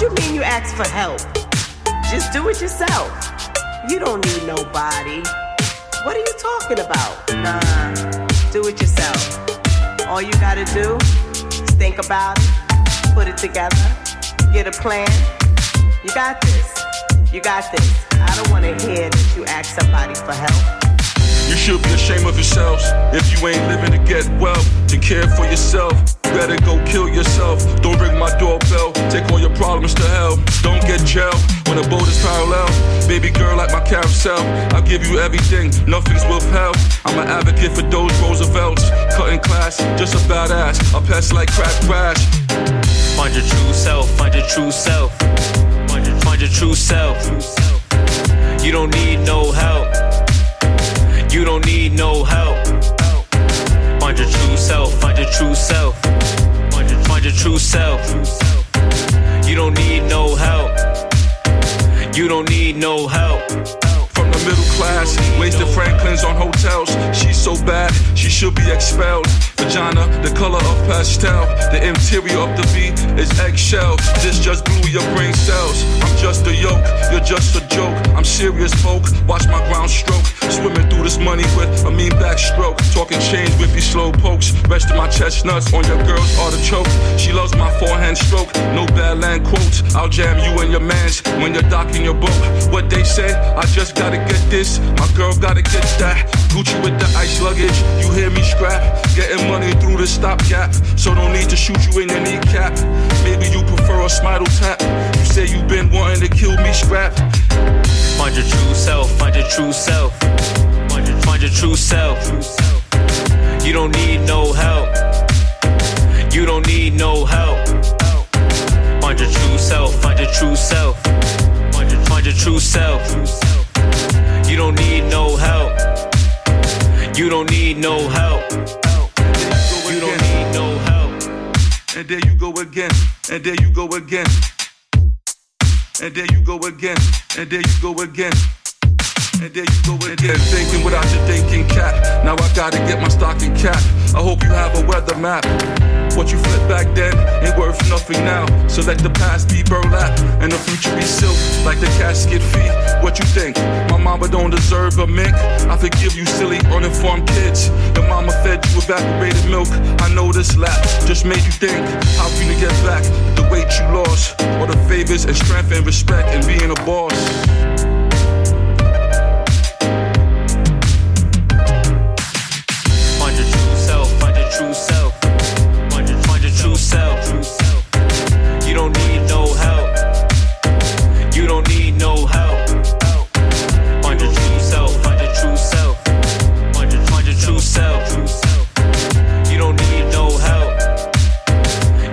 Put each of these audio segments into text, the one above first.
You mean you ask for help? Just do it yourself. You don't need nobody. What are you talking about? Nah, do it yourself. All you gotta do is think about it, put it together, get a plan. You got this. You got this. I don't wanna hear that you ask somebody for help. You should be ashamed of yourselves if you ain't living to get well, to care for yourself. Better go kill yourself. Don't ring my doorbell. Take all your problems to hell. Don't get jail when the boat is parallel. Baby girl, like my carousel. I'll give you everything. Nothing's withheld. I'm an advocate for those Roosevelts. Cutting class, just a badass. A pest like crack crash. Find your true self. Find your true self. Find your, find your true self. You don't need no help. Find your true self. Find your, find your true self. You don't need no help. You don't need no help. From the middle class, wasted Franklins on hotels. She's so bad, she should be expelled. Vagina, the color of pastel. The interior of the V is eggshell. This just blew your brain cells. I'm just a yoke, you're just a joke. I'm serious, folk. Watch my ground stroke. Swimming money with a mean backstroke. Talking change with these slow pokes. Rest of my chestnuts on your girl's artichoke. She loves my forehand stroke. No bad land quotes. I'll jam you and your mans when you're docking your boat. What they say, I just gotta get this. My girl gotta get that. Gucci with the ice luggage. You hear me scrap? Getting money through the stopgap. So don't need to shoot you in your kneecap. Maybe you prefer a smile tap. You say you've been wanting to kill me, scrap. Find your true self. Find your true self. Self. You don't need no help. You don't need no help. Find your true self. Find your true self. Find your, find your true self. You don't need no help. You don't need no help. You don't need no help. And there you go again. And there you go again. And there you go again. And there you go again. And there you go again. Thinking without your thinking cap. Now I gotta get my stocking cap. I hope you have a weather map. What you flip back then ain't worth nothing now. So let the past be burlap and the future be silk like the casket fee. What you think? My mama don't deserve a mink. I forgive you, silly uninformed kids. Your mama fed you evaporated milk. I know this lap just made you think. How you get back the weight you lost? Or the favors and strength and respect and being a boss?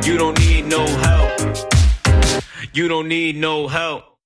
You don't need no help. You don't need no help.